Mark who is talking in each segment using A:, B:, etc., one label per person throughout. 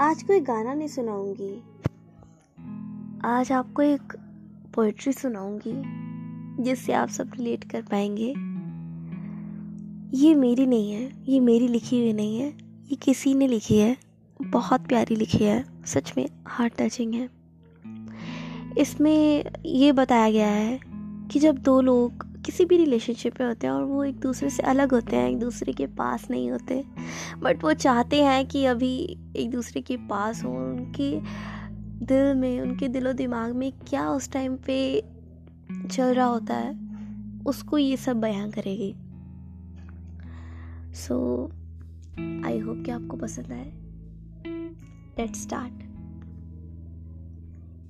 A: आज कोई गाना नहीं सुनाऊँगी। आज आपको एक पोइट्री सुनाऊँगी, जिससे आप सब रिलेट कर पाएँगे। ये मेरी नहीं है, ये मेरी लिखी हुई नहीं है, ये किसी ने लिखी है, बहुत प्यारी लिखी है, सच में हार्ट टचिंग है। इसमें ये बताया गया है कि जब दो लोग किसी भी रिलेशनशिप में होते हैं और वो एक दूसरे से अलग होते हैं, एक दूसरे के पास नहीं होते। बट वो चाहते हैं कि अभी एक दूसरे के पास हो, उनके दिल में, उनके दिलो दिमाग में क्या उस टाइम पे चल रहा होता है, उसको ये सब बयां करेगी। सो आई होप कि आपको पसंद आए। लेट स्टार्ट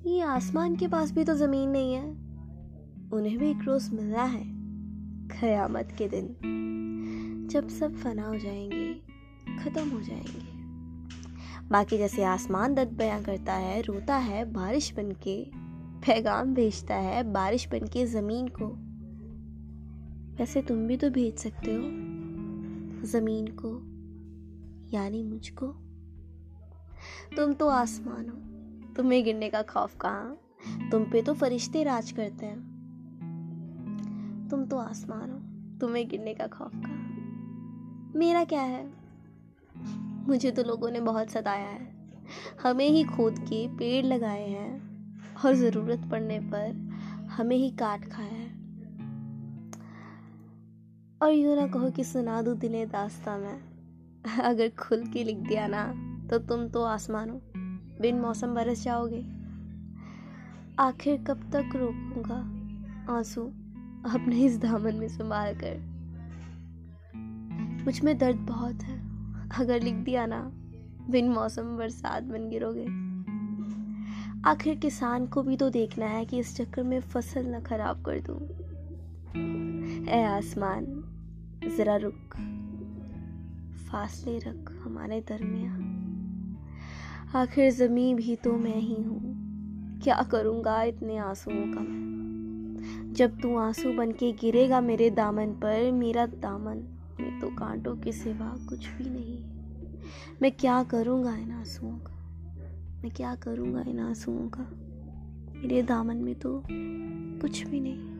A: ये आसमान के पास भी तो ज़मीन नहीं है। उन्हें भी एक रोज़ मिलना है खयामत के दिन। जब सब फना हो जाएँगे, ख़त्म हो जाएँगे। बाकी जैसे आसमान दर्द बयां करता है, रोता है, बारिश बन के पैगाम भेजता है, बारिश बन के ज़मीन को। वैसे तुम भी तो भेज सकते हो, ज़मीन को, यानी मुझको। तुम तो आसमान हो, तुम्हें गिरने का खौफ कहाँ? तुम पे तो फरिश्ते राज करते हैं। तुम तो आसमान हो, तुम्हें गिरने का खौफ कहाँ? मेरा क्या है? मुझे तो लोगों ने बहुत सताया है। हमें ही खोद के पेड़ लगाए हैं और ज़रूरत पड़ने पर हमें ही काट खाया है। और यूँ ना कहो कि सुना दूँ दिले दास्ता में। अगर खुल के लिख दिया ना तो तुम तो आसमान हो। बिन मौसम बरस जाओगे। आखिर कब तक रोकूँगा आँसू? अपने इस दामन में संभाल कर। मुझमें दर्द बहुत है। अगर लिख दिया ना, बिन मौसम बरसात बन गिरोगे। आखिर किसान को भी तो देखना है कि इस चक्कर में फ़सल न खराब कर दूँ। ए आसमान, जरा रुक। फासले रख हमारे दरमिया आखिर ज़मी भी तो मैं ही हूँ। क्या करूँगा इतने आंसुओं का मैं? जब तू आँसू बन के गिरेगा मेरे दामन पर, मेरा दामन, में तो कांटों के सिवा कुछ भी नहीं मैं क्या करूँगा इन आंसुओं का? मैं क्या करूँगा इन आंसुओं का? मेरे दामन में तो कुछ भी नहीं।